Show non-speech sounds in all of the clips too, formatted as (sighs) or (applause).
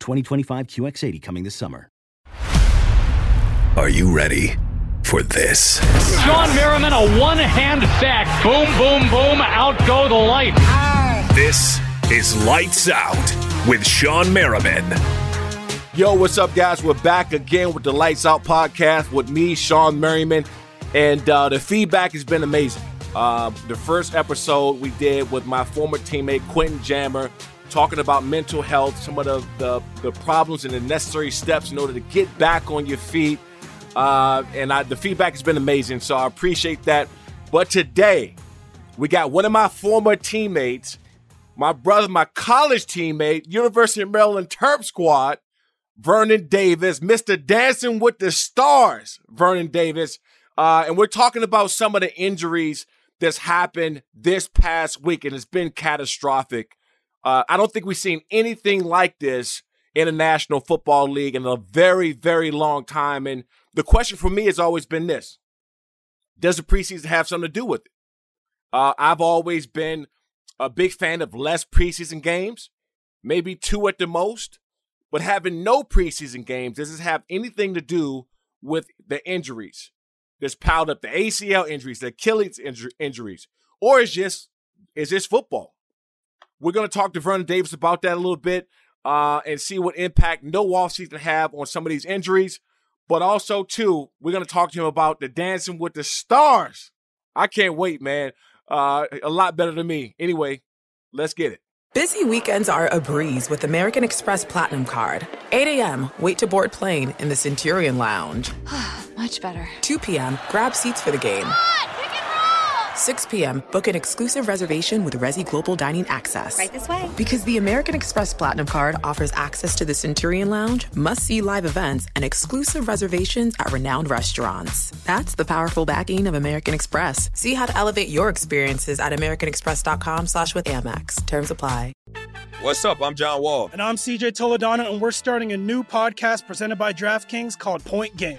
2025 QX80 coming this summer. Are you ready for this? Shawne Merriman, a one hand back. Boom, boom, boom. Out go the lights. This is Lights Out with Shawne Merriman. Yo, what's up, guys? We're back again with the Lights Out podcast with me, Shawne Merriman, and uh, the feedback has been amazing. Uh, the first episode we did with my former teammate Quentin Jammer, talking about mental health, some of the, the, the problems and the necessary steps in order to get back on your feet. Uh, and I, the feedback has been amazing, so I appreciate that. But today, we got one of my former teammates, my brother, my college teammate, University of Maryland Terp Squad, Vernon Davis, Mr. Dancing with the Stars, Vernon Davis. Uh, and we're talking about some of the injuries that's happened this past week, and it's been catastrophic. Uh, I don't think we've seen anything like this in a National Football League in a very, very long time. And the question for me has always been this Does the preseason have something to do with it? Uh, I've always been a big fan of less preseason games, maybe two at the most, but having no preseason games, does this have anything to do with the injuries? That's piled up the ACL injuries, the Achilles inju- injuries, or is just is this football? We're going to talk to Vernon Davis about that a little bit uh, and see what impact no offseason have on some of these injuries. But also, too, we're going to talk to him about the Dancing with the Stars. I can't wait, man. Uh, a lot better than me. Anyway, let's get it. Busy weekends are a breeze with American Express Platinum Card. 8 a.m., wait to board plane in the Centurion Lounge. (sighs) Much better. 2 p.m., grab seats for the game. 6 p.m., book an exclusive reservation with Resy Global Dining Access. Right this way. Because the American Express Platinum Card offers access to the Centurion Lounge, must see live events, and exclusive reservations at renowned restaurants. That's the powerful backing of American Express. See how to elevate your experiences at AmericanExpress.com slash with Amex. Terms apply. What's up? I'm John Wall. And I'm CJ Toledano, and we're starting a new podcast presented by DraftKings called Point Game.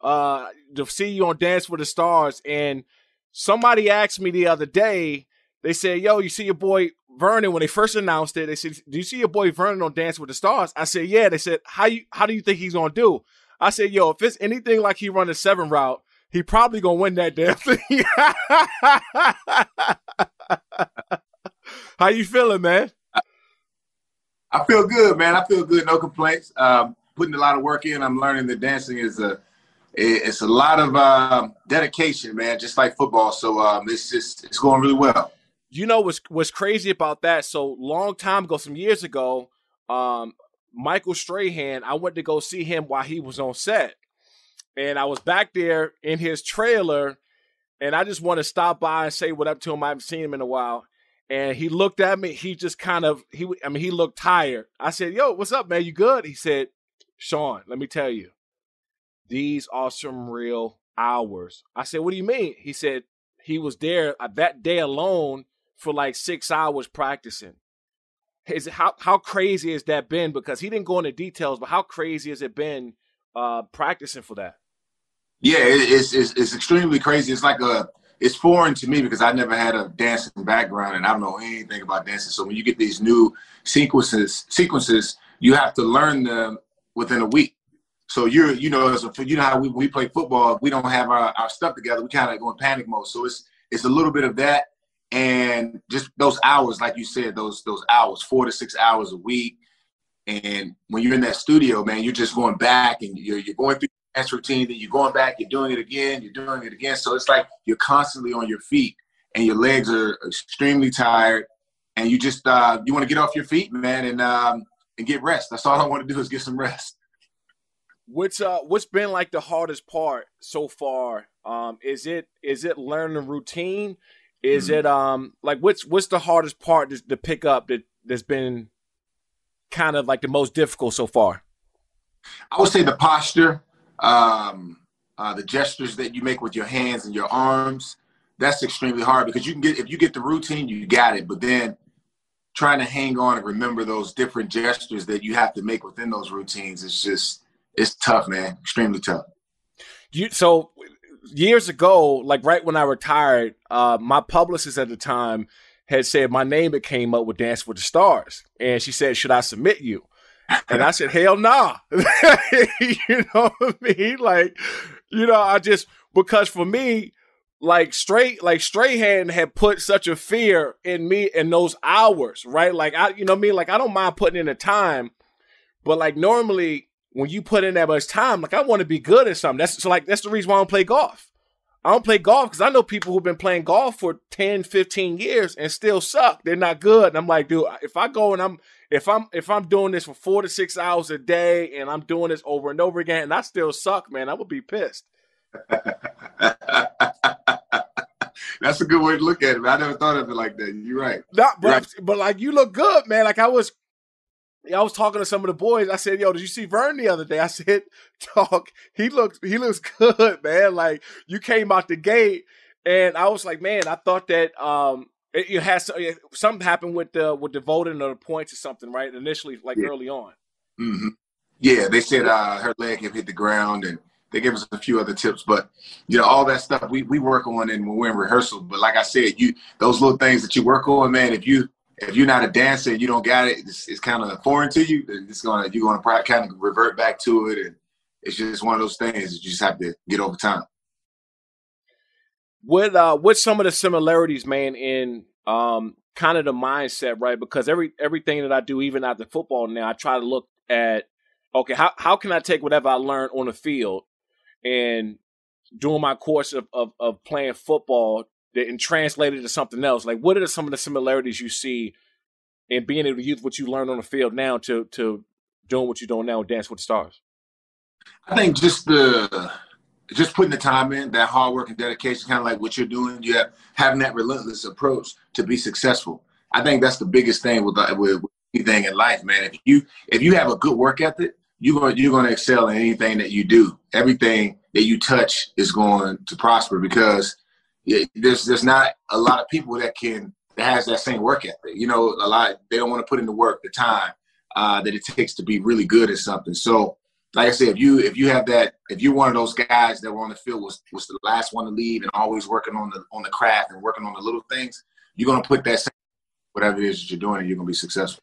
uh to see you on Dance with the Stars. And somebody asked me the other day, they said, Yo, you see your boy Vernon when they first announced it, they said, Do you see your boy Vernon on Dance with the Stars? I said, Yeah. They said, How you how do you think he's gonna do? I said, Yo, if it's anything like he run a seven route, he probably gonna win that damn (laughs) thing. how you feeling, man? I feel good, man. I feel good. No complaints. Um, putting a lot of work in. I'm learning that dancing is a it's a lot of um, dedication, man. Just like football. So um, it's just it's going really well. You know what's what's crazy about that? So long time ago, some years ago, um, Michael Strahan. I went to go see him while he was on set, and I was back there in his trailer, and I just want to stop by and say what up to him. I haven't seen him in a while. And he looked at me. He just kind of he. I mean, he looked tired. I said, "Yo, what's up, man? You good?" He said, "Sean, let me tell you, these are some real hours." I said, "What do you mean?" He said he was there uh, that day alone for like six hours practicing. Is how how crazy has that been? Because he didn't go into details, but how crazy has it been uh, practicing for that? Yeah, it's, it's it's extremely crazy. It's like a it's foreign to me because I never had a dancing background and I don't know anything about dancing. So when you get these new sequences, sequences, you have to learn them within a week. So you're, you know, as a, you know how we, we play football, we don't have our, our stuff together. We kind of go in panic mode. So it's it's a little bit of that and just those hours, like you said, those those hours, four to six hours a week. And when you're in that studio, man, you're just going back and you're you're going through dance routine, then you're going back, you're doing it again, you're doing it again. So it's like you're constantly on your feet and your legs are extremely tired and you just uh, you want to get off your feet, man, and um, and get rest. That's all I want to do is get some rest. What's uh what's been like the hardest part so far? Um, is it is it learning routine? Is mm-hmm. it um like what's what's the hardest part to, to pick up that that's been kind of like the most difficult so far? I would say the posture um, uh, the gestures that you make with your hands and your arms. That's extremely hard because you can get if you get the routine, you got it. But then trying to hang on and remember those different gestures that you have to make within those routines, it's just it's tough, man. Extremely tough. You so years ago, like right when I retired, uh, my publicist at the time had said my name it came up with Dance with the Stars, and she said, "Should I submit you?" And I said, hell nah. (laughs) you know what I mean? Like, you know, I just because for me, like straight like Strahan had put such a fear in me in those hours, right? Like I you know what I mean? Like I don't mind putting in the time, but like normally when you put in that much time, like I want to be good at something. That's so like that's the reason why I don't play golf. I don't play golf because I know people who've been playing golf for 10, 15 years and still suck. They're not good. And I'm like, dude, if I go and I'm if I'm if I'm doing this for four to six hours a day and I'm doing this over and over again and I still suck, man, I would be pissed. (laughs) That's a good way to look at it. Man. I never thought of it like that. You're right. Not, but, You're right. but like you look good, man. Like I was I was talking to some of the boys. I said, "Yo, did you see Vern the other day?" I said, (laughs) "Talk. He looks. He looks (laughs) good, man. Like you came out the gate, and I was like, man, I thought that um it, it has something happened with the with the voting or the points or something, right? Initially, like yeah. early on. Mm-hmm. Yeah, they said uh, her leg had hit the ground, and they gave us a few other tips. But you know, all that stuff we, we work on and when we're in rehearsal. But like I said, you those little things that you work on, man. If you if you're not a dancer and you don't got it, it's, it's kind of foreign to you. It's gonna you're gonna probably kind of revert back to it, and it's just one of those things that you just have to get over time. What uh, some of the similarities, man, in um, kind of the mindset, right? Because every everything that I do, even after football now, I try to look at okay, how how can I take whatever I learned on the field and during my course of, of, of playing football and translate it to something else? Like, what are some of the similarities you see in being able to use what you learned on the field now to to doing what you're doing now Dance with the Stars? I think just the just putting the time in, that hard work and dedication, kind of like what you're doing. You have having that relentless approach to be successful. I think that's the biggest thing with, uh, with, with anything in life, man. If you if you have a good work ethic, you're going you're going to excel in anything that you do. Everything that you touch is going to prosper because there's there's not a lot of people that can that has that same work ethic. You know, a lot they don't want to put in the work, the time uh, that it takes to be really good at something. So, like I said, if you if you have that, if you're one of those guys that were on the field was was the last one to leave and always working on the on the craft and working on the little things, you're to put that same, whatever it is that you're doing, and you're to be successful.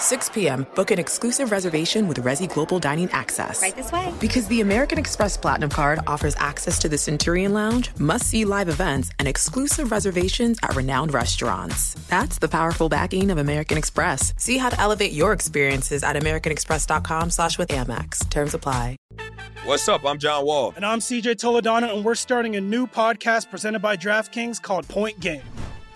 6 p.m., book an exclusive reservation with Resy Global Dining Access. Right this way. Because the American Express Platinum Card offers access to the Centurion Lounge, must see live events, and exclusive reservations at renowned restaurants. That's the powerful backing of American Express. See how to elevate your experiences at AmericanExpress.com slash with Amex. Terms apply. What's up? I'm John Wall. And I'm CJ Toledano, and we're starting a new podcast presented by DraftKings called Point Game.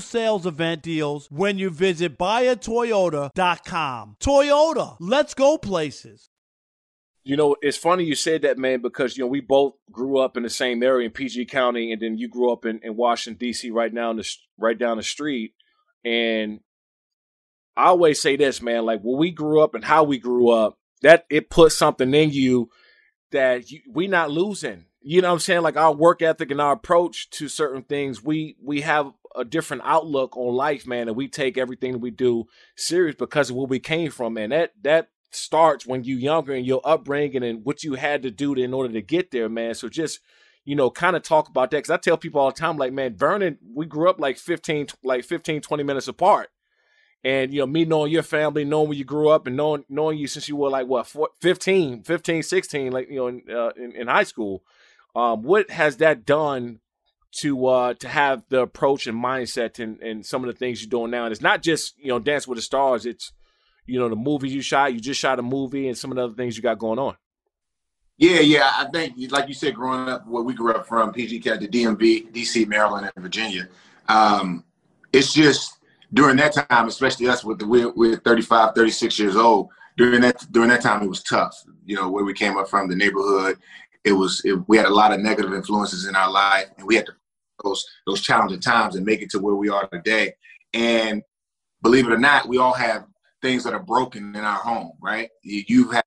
sales event deals when you visit buyatoyota.com. Toyota, let's go places. You know, it's funny you said that, man, because you know we both grew up in the same area in PG County, and then you grew up in, in Washington D.C. right down the right down the street. And I always say this, man, like when we grew up and how we grew up, that it put something in you that you, we not losing. You know what I'm saying? Like our work ethic and our approach to certain things, we we have a different outlook on life, man, and we take everything that we do serious because of where we came from, man. That that starts when you younger and your upbringing and what you had to do to, in order to get there, man. So just you know, kind of talk about that because I tell people all the time, like, man, Vernon, we grew up like 15, like 15, 20 minutes apart. And, you know, me knowing your family, knowing where you grew up and knowing, knowing you since you were like, what, 15, 15, 16, like, you know, in, uh, in, in high school. Um, what has that done to uh to have the approach and mindset and, and some of the things you're doing now. And it's not just, you know, Dance with the Stars, it's you know, the movies you shot, you just shot a movie and some of the other things you got going on. Yeah, yeah. I think, like you said, growing up, where we grew up from, PG Cat the DMV, DC, Maryland, and Virginia, um, it's just during that time, especially us with the we're, we're 35, 36 years old. During that during that time, it was tough. You know, where we came up from, the neighborhood, it was it, we had a lot of negative influences in our life, and we had to those those challenging times and make it to where we are today. And believe it or not, we all have things that are broken in our home, right? You've had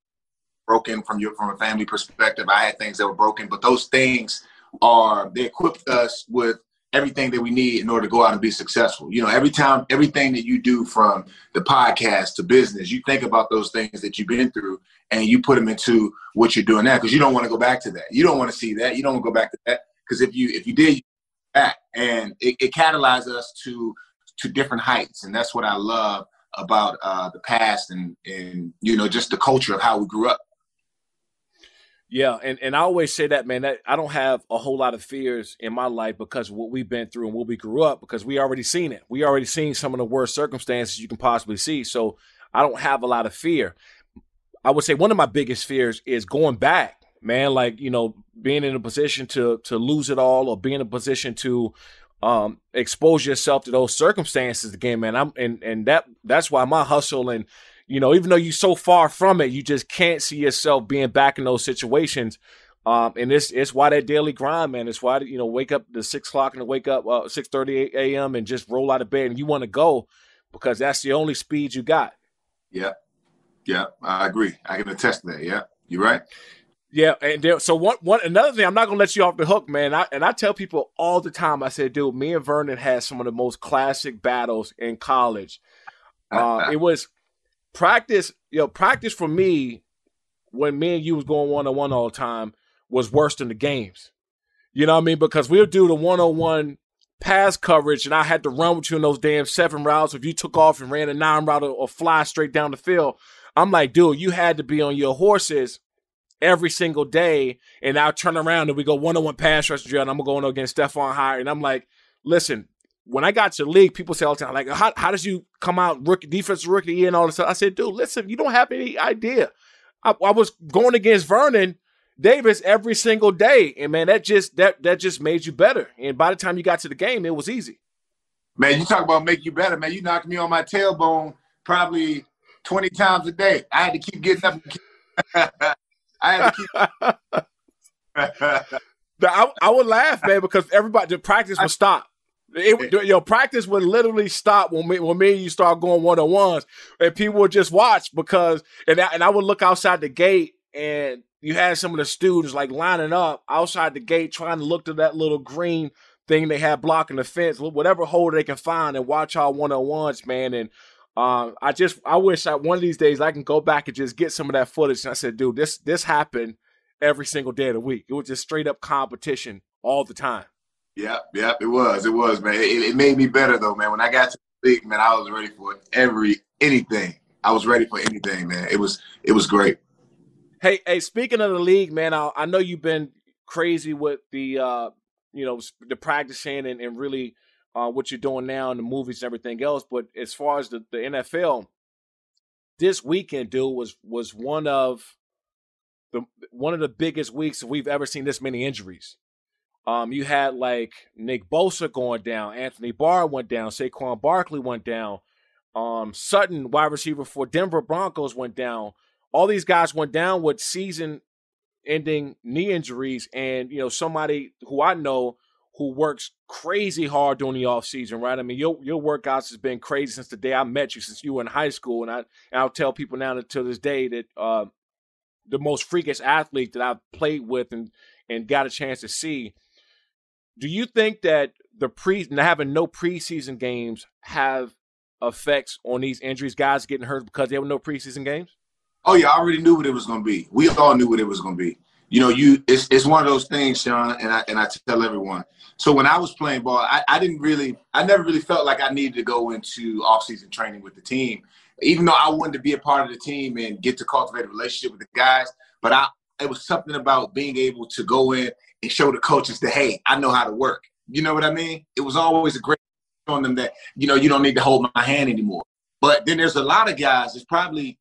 broken from your from a family perspective. I had things that were broken, but those things are they equipped us with everything that we need in order to go out and be successful. You know, every time everything that you do from the podcast to business, you think about those things that you've been through and you put them into what you're doing now because you don't want to go back to that. You don't want to see that. You don't want to go back to that because if you if you did and it, it catalyzed us to to different heights and that's what I love about uh, the past and and you know just the culture of how we grew up. Yeah, and, and I always say that, man, that I don't have a whole lot of fears in my life because what we've been through and what we grew up because we already seen it. We already seen some of the worst circumstances you can possibly see. So I don't have a lot of fear. I would say one of my biggest fears is going back, man, like, you know, being in a position to to lose it all or being in a position to um expose yourself to those circumstances again, man. I'm and and that that's why my hustle and you know, even though you're so far from it, you just can't see yourself being back in those situations. Um, and it's it's why that daily grind, man. It's why you know wake up the six o'clock and wake up uh, six thirty a.m. and just roll out of bed and you want to go because that's the only speed you got. Yeah, yeah, I agree. I can attest to that. Yeah, you're right. Yeah, and there, so one one another thing, I'm not gonna let you off the hook, man. I, and I tell people all the time, I said, dude, me and Vernon had some of the most classic battles in college. (laughs) Uh, it was practice, you know, practice for me when me and you was going one on one all the time was worse than the games. You know what I mean? Because we'll do the one on one pass coverage, and I had to run with you in those damn seven routes. If you took off and ran a nine route or, or fly straight down the field, I'm like, dude, you had to be on your horses every single day. And I'll turn around and we go one on one pass rush drill, and I'm going against Stephon Heyer. And I'm like, listen, when I got to the league, people say all the time, like, how, how does you come out rookie defensive rookie and all this stuff? I said, dude, listen, you don't have any idea. I, I, was going against Vernon Davis every single day, and man, that just that that just made you better. And by the time you got to the game, it was easy. Man, you talk about make you better, man. You knocked me on my tailbone probably twenty times a day. I had to keep getting up. I had to keep. (laughs) I, I would laugh, man, because everybody the practice would stop. It, your practice would literally stop when me, when me and you start going one on ones, and people would just watch because, and I, and I would look outside the gate, and you had some of the students like lining up outside the gate trying to look to that little green thing they had blocking the fence, whatever hole they can find, and watch our one on ones, man. And uh, I just I wish that one of these days I can go back and just get some of that footage. And I said, dude, this this happened every single day of the week. It was just straight up competition all the time. Yeah, yeah, it was. It was, man. It, it, made me better though, man. When I got to the league, man, I was ready for every anything. I was ready for anything, man. It was it was great. Hey, hey, speaking of the league, man, I, I know you've been crazy with the uh, you know, the practicing and, and really uh, what you're doing now in the movies and everything else. But as far as the, the NFL, this weekend, dude, was was one of the one of the biggest weeks we've ever seen this many injuries. Um, you had like Nick Bosa going down, Anthony Barr went down, Saquon Barkley went down, um, Sutton, wide receiver for Denver Broncos, went down. All these guys went down with season-ending knee injuries, and you know somebody who I know who works crazy hard during the offseason, right? I mean, your your workouts has been crazy since the day I met you, since you were in high school, and I and I'll tell people now to this day that uh, the most freakish athlete that I've played with and and got a chance to see do you think that the pre having no preseason games have effects on these injuries, guys getting hurt because they have no preseason games? Oh yeah, I already knew what it was going to be. We all knew what it was going to be. You know, you it's it's one of those things, Sean, and I and I tell everyone. So when I was playing ball, I, I didn't really, I never really felt like I needed to go into off-season training with the team, even though I wanted to be a part of the team and get to cultivate a relationship with the guys. But I, it was something about being able to go in and show the coaches that hey, I know how to work. You know what I mean? It was always a great on them that you know you don't need to hold my hand anymore. But then there's a lot of guys. It's probably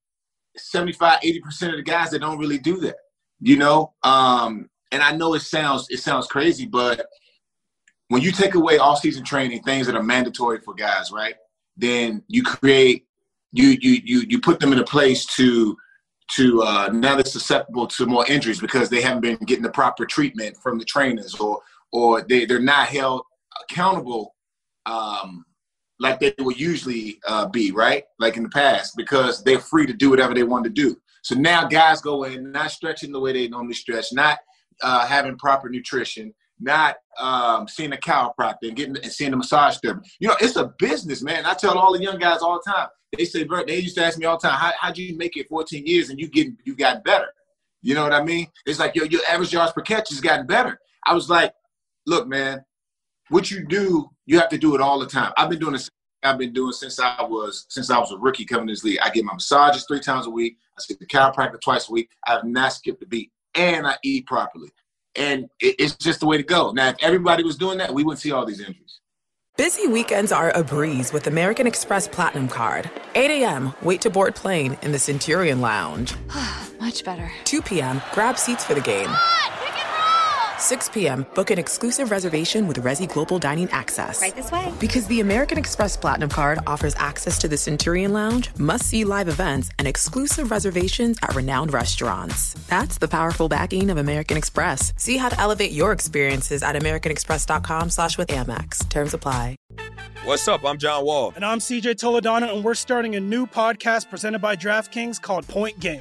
75, 80 percent of the guys that don't really do that. You know, um, and I know it sounds it sounds crazy, but when you take away all season training, things that are mandatory for guys, right? Then you create you you you you put them in a place to to uh, now they're susceptible to more injuries because they haven't been getting the proper treatment from the trainers or or they, they're not held accountable um, like they would usually uh, be, right? Like in the past, because they're free to do whatever they want to do. So now guys go in, not stretching the way they normally stretch, not uh, having proper nutrition, not um, seeing a chiropractor and getting and seeing a massage therapist. You know, it's a business, man. I tell all the young guys all the time. They say, Bert, they used to ask me all the time, how how'd you make it 14 years and you get you got better? You know what I mean? It's like your your average yards per catch has gotten better. I was like, look, man, what you do, you have to do it all the time. I've been doing this. I've been doing since I was since I was a rookie coming to this league. I get my massages three times a week. I see the chiropractor twice a week. I have not skipped a beat, and I eat properly. And it, it's just the way to go. Now, if everybody was doing that, we wouldn't see all these injuries. Busy weekends are a breeze with American Express Platinum Card. 8 a.m., wait to board plane in the Centurion Lounge. (sighs) Much better. 2 p.m., grab seats for the game. 6 p.m., book an exclusive reservation with Resy Global Dining Access. Right this way. Because the American Express Platinum Card offers access to the Centurion Lounge, must see live events, and exclusive reservations at renowned restaurants. That's the powerful backing of American Express. See how to elevate your experiences at AmericanExpress.com slash with Amex. Terms apply. What's up? I'm John Wall. And I'm CJ Toledano, and we're starting a new podcast presented by DraftKings called Point Game.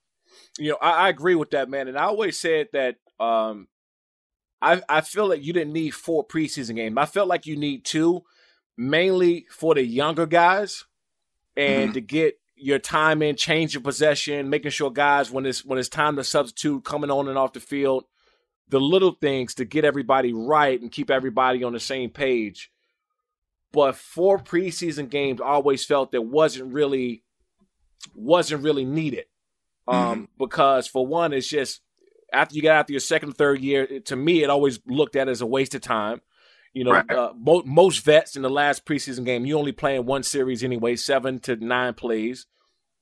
You know, I, I agree with that, man. And I always said that um I I feel like you didn't need four preseason games. I felt like you need two, mainly for the younger guys and Mm-hmm. to get your time in, change your possession, making sure guys when it's when it's time to substitute, coming on and off the field, the little things to get everybody right and keep everybody on the same page. But four preseason games always felt that wasn't really wasn't really needed. Um, because for one, it's just after you get after your second, third year, it- to me, it always looked at as a waste of time. You know, Right. uh, mo- most vets in the last preseason game, you only playing one series anyway, seven to nine plays.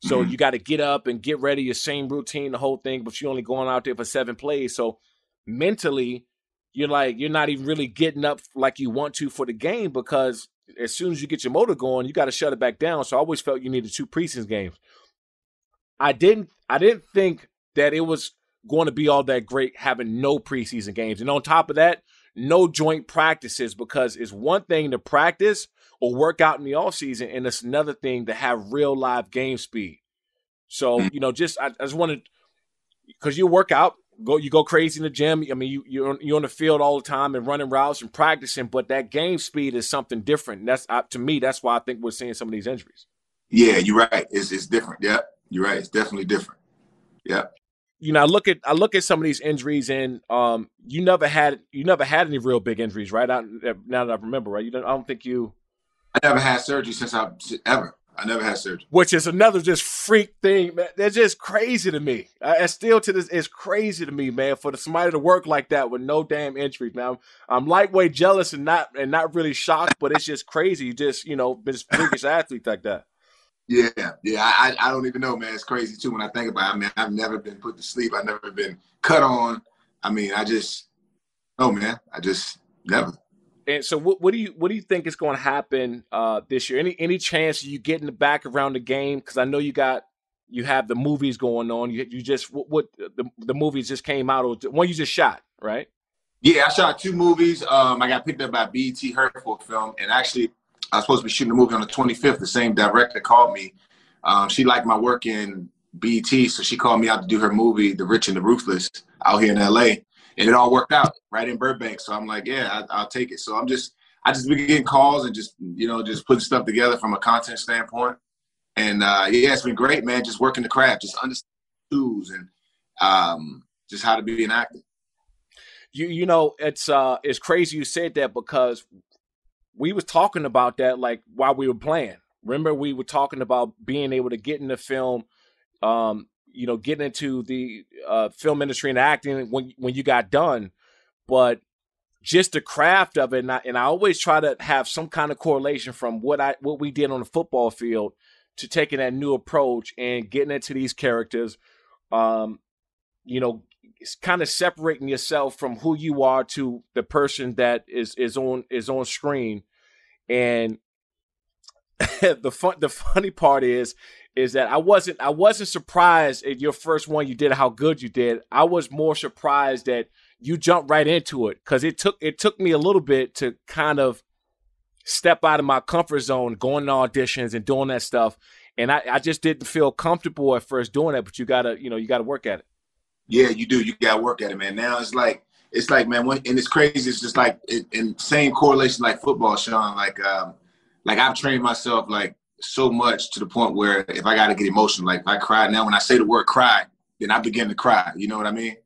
So Mhm. you got to get up and get ready, your same routine, the whole thing, but you're only going out there for seven plays. So mentally, you're like, you're not even really getting up like you want to for the game because as soon as you get your motor going, you got to shut it back down. So I always felt you needed two preseason games. I didn't I didn't think that it was going to be all that great having no preseason games. And on top of that, no joint practices because it's one thing to practice or work out in the off season, and it's another thing to have real live game speed. So you know, just I, I just wanted because you work out, go you go crazy in the gym. I mean, you you're on, you're on the field all the time and running routes and practicing, but that game speed is something different. And that's uh, to me, that's why I think we're seeing some of these injuries. Yeah, you're right. It's it's different. Yeah, you're right. It's definitely different. Yeah. You know, I look at I look at some of these injuries, and um, you never had you never had any real big injuries, right? I, now that I remember, right? You don't, I don't think you. I never had surgery since I ever. I never had surgery. Which is another just freak thing, man. That's just crazy to me. I, still to this, it's crazy to me, man, for the somebody to work like that with no damn injuries. Now I'm, I'm lightweight jealous and not and not really shocked, but it's just crazy. You just you know, this biggest (laughs) athlete like that. Yeah, yeah. I, I don't even know, man. It's crazy too when I think about it. I mean, I've never been put to sleep. I've never been cut on. I mean, I just, oh man, I just never. And so, what, what do you what do you think is going to happen uh, this year? Any any chance you getting the back around the game? Because I know you got you have the movies going on. You you just what, what the the movies just came out. Or one you just shot, right? Yeah, I shot two movies. Um, I got picked up by BET a film, and actually, I was supposed to be shooting a movie on the 25th. The same director called me. Um, she liked my work in BET, so she called me out to do her movie, The Rich and the Ruthless, out here in LA and it all worked out right in Burbank. So I'm like, yeah, I, will take it. So I'm just, I just been getting calls and just, you know, just putting stuff together from a content standpoint. And uh, yeah, it's been great, man. Just working the craft, just understanding tools and um, just how to be an actor. You, you know, it's uh, it's crazy you said that because we was talking about that like while we were playing. Remember, we were talking about being able to get in the film um, you know, getting into the uh, film industry and acting when when you got done, but just the craft of it. And I, and I always try to have some kind of correlation from what I what we did on the football field to taking that new approach and getting into these characters. Um, you know, kind of separating yourself from who you are to the person that is is on is on screen, and (laughs) the fun the funny part is is that I wasn't I wasn't surprised at your first one you did how good you did. I was more surprised that you jumped right into it because it took it took me a little bit to kind of step out of my comfort zone, going to auditions and doing that stuff. And I, I just didn't feel comfortable at first doing that, but you gotta, you know, you gotta work at it. Yeah, you do. You gotta work at it, man. Now it's like it's like, man, when, and it's crazy. It's just like in same correlation like football, Sean. Like, um, like I've trained myself like so much to the point where if I got to get emotional, like if I cry now, when I say the word cry, then I begin to cry. You know what I mean?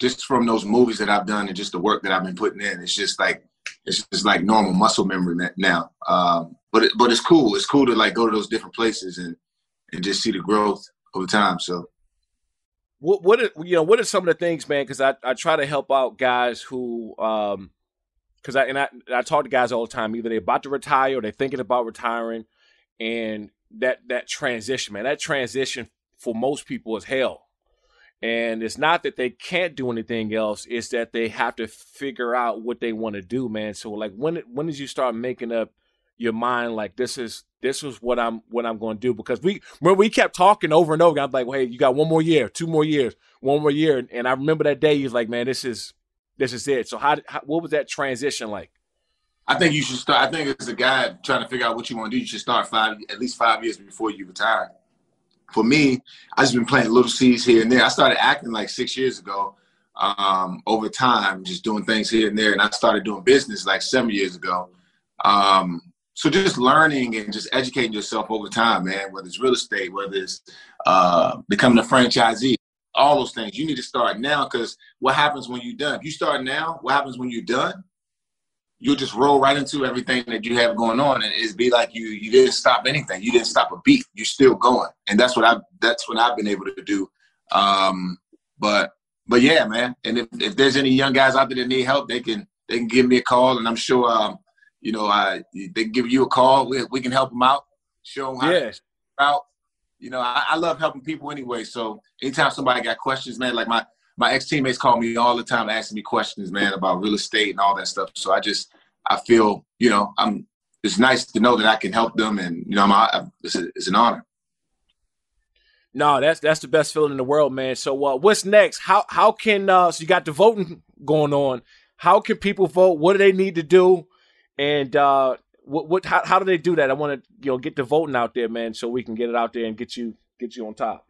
Just from those movies that I've done and just the work that I've been putting in, it's just like it's just like normal muscle memory now. Um, but it, but it's cool. It's cool to like go to those different places and and just see the growth over time. So. What what are, you know? What are some of the things, man? Because I, I try to help out guys who um, because I and I, I talk to guys all the time. Either they're about to retire or they're thinking about retiring and that that transition, man, that transition for most people is hell. And it's not that they can't do anything else; it's that they have to figure out what they want to do, man. So, like, when when did you start making up your mind like this is this is what I'm what I'm going to do? Because we when we kept talking over and over, I'm like, well, hey, you got one more year, two more years, one more year, and I remember that day. He's like, man, this is this is it. So, how, how what was that transition like? I think you should start. I think as a guy trying to figure out what you want to do, you should start five, at least five years before you retire. For me, I just been playing little seeds here and there. I started acting like six years ago. Um, over time, just doing things here and there, and I started doing business like seven years ago. Um, so just learning and just educating yourself over time, man. Whether it's real estate, whether it's uh, becoming a franchisee, all those things. You need to start now because what happens when you're done? If you start now, what happens when you're done? you'll just roll right into everything that you have going on and it's be like you you didn't stop anything you didn't stop a beat you're still going and that's what i that's what i've been able to do um but but yeah man and if, if there's any young guys out there that need help they can they can give me a call and i'm sure um you know i they give you a call we, we can help them out show them how yeah. out you know I, I love helping people anyway so anytime somebody got questions man like my my ex teammates call me all the time asking me questions, man, about real estate and all that stuff. So I just I feel you know I'm. It's nice to know that I can help them, and you know I'm, I'm it's, a, it's an honor. No, that's that's the best feeling in the world, man. So uh, what's next? How how can uh, so you got the voting going on? how can people vote? What do they need to do? And uh, what, what how, how do they do that? I want to you know get the voting out there, man, so we can get it out there and get you get you on top.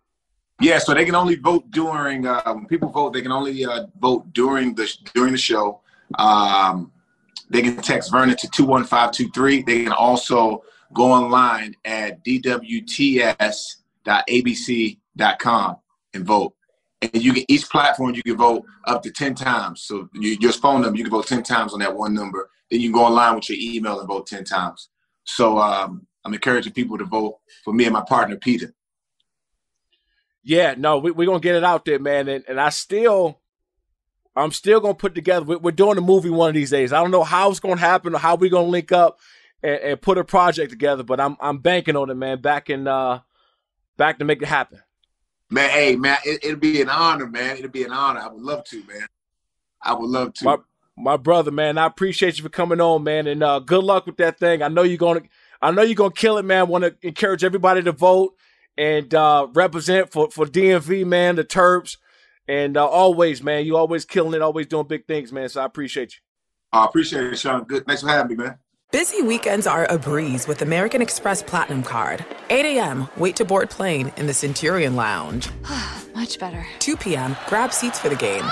Yeah, so they can only vote during uh, when people vote. They can only uh, vote during the during the show. Um, they can text Vernon to two one five two three. They can also go online at dwts.abc.com and vote. And you can each platform you can vote up to ten times. So you, your phone number you can vote ten times on that one number. Then you can go online with your email and vote ten times. So um, I'm encouraging people to vote for me and my partner Peter. Yeah, no, we, we're gonna get it out there, man. And, and I still, I'm still gonna put together. We're, we're doing a movie one of these days. I don't know how it's gonna happen or how we're gonna link up and, and, put a project together, but I'm I'm banking on it, man. Back in, uh, back to make it happen. Man, hey, man, it, it'll be an honor, man. It'll be an honor. I would love to, man. I would love to. My, my brother, man, I appreciate you for coming on, man, and uh, good luck with that thing. I know you're gonna, I know you're gonna kill it, man. Want to encourage everybody to vote and uh, represent for for DMV, man, the Terps, and uh, always, man, you always killing it, always doing big things, man. So I appreciate you. I appreciate it, Shawne. Good. Thanks for having me, man. Busy weekends are a breeze with American Express Platinum Card. 8 a.m., wait to board plane in the Centurion Lounge. (sighs) Much better. 2 p.m., grab seats for the game.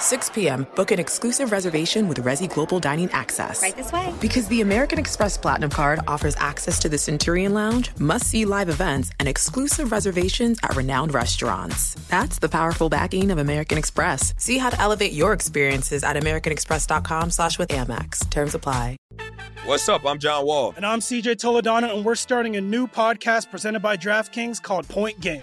6 p.m., book an exclusive reservation with Resy Global Dining Access. Right this way. Because the American Express Platinum Card offers access to the Centurion Lounge, must see live events, and exclusive reservations at renowned restaurants. That's the powerful backing of American Express. See how to elevate your experiences at AmericanExpress.com slash with Amex. Terms apply. What's up? I'm John Wall. And I'm CJ Toledano, and we're starting a new podcast presented by DraftKings called Point Game.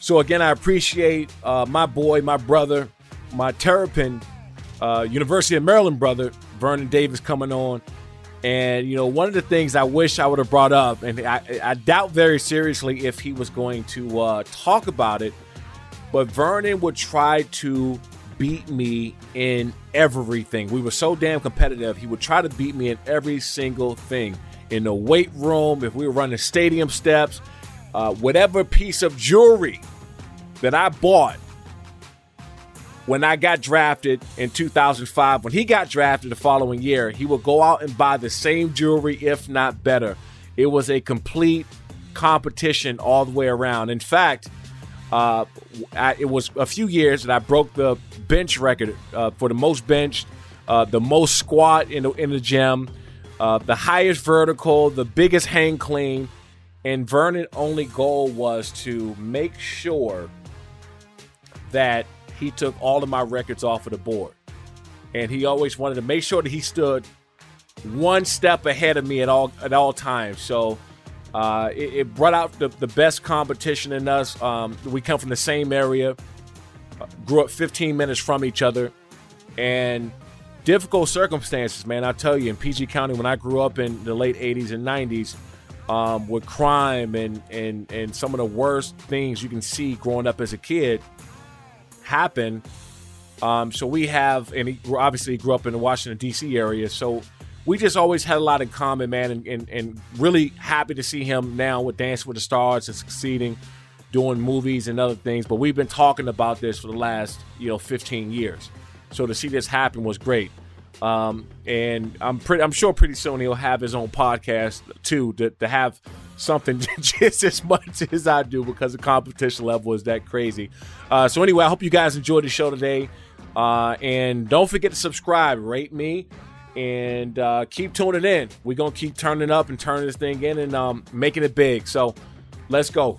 So again, I appreciate uh, my boy, my brother, my Terrapin, uh, University of Maryland brother, Vernon Davis, coming on. And you know, one of the things I wish I would have brought up, and I, I doubt very seriously if he was going to uh, talk about it, but Vernon would try to beat me in everything. We were so damn competitive. He would try to beat me in every single thing. In the weight room, if we were running stadium steps, uh, whatever piece of jewelry that I bought when I got drafted in 2005, when he got drafted the following year, he would go out and buy the same jewelry, if not better. It was a complete competition all the way around. In fact, uh, I, it was a few years that I broke the bench record uh, for the most bench, uh, the most squat in the, in the gym, uh, the highest vertical, the biggest hang clean. And Vernon's only goal was to make sure that he took all of my records off of the board. and he always wanted to make sure that he stood one step ahead of me at all at all times. So uh, it, it, brought out the, the best competition in us. Um, we come from the same area, grew up 15 minutes from each other, and difficult circumstances, man. I tell you, in PG County, when I grew up in the late 80s and 90s, um, with crime and, and, and some of the worst things you can see growing up as a kid happen. Um, so we have, and he obviously grew up in the Washington, D.C. area. So we just always had a lot in common, man, and, and, and really happy to see him now with Dance with the Stars and succeeding, doing movies and other things. But we've been talking about this for the last, you know, 15 years. So to see this happen was great. Um, and I'm pretty, I'm sure pretty soon he'll have his own podcast too to, to have something (laughs) just as much as I do because the competition level is that crazy. Uh, so anyway, I hope you guys enjoyed the show today. Uh, and don't forget to subscribe, rate me, and uh, keep tuning in. We're gonna keep turning up and turning this thing in and um, making it big. So let's go.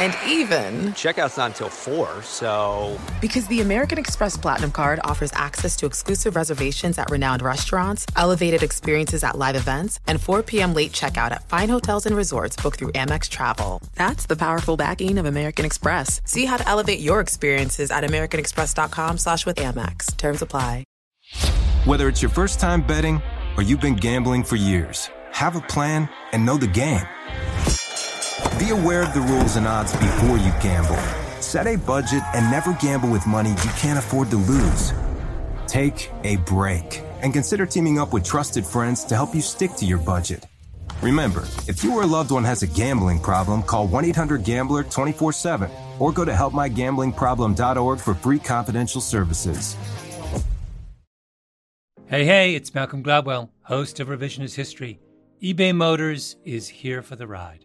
And even, Checkout's not until 4, so. Because the American Express Platinum Card offers access to exclusive reservations at renowned restaurants, elevated experiences at live events, and 4 p.m. late checkout at fine hotels and resorts booked through Amex Travel. That's the powerful backing of American Express. See how to elevate your experiences at americanexpress.com slash with Amex. Terms apply. Whether it's your first time betting or you've been gambling for years, have a plan and know the game. Be aware of the rules and odds before you gamble. Set a budget and never gamble with money you can't afford to lose. Take a break and consider teaming up with trusted friends to help you stick to your budget. Remember, if you or a loved one has a gambling problem, call 1 800 Gambler 24 7 or go to helpmygamblingproblem.org for free confidential services. Hey, hey, it's Malcolm Gladwell, host of Revisionist History. eBay Motors is here for the ride.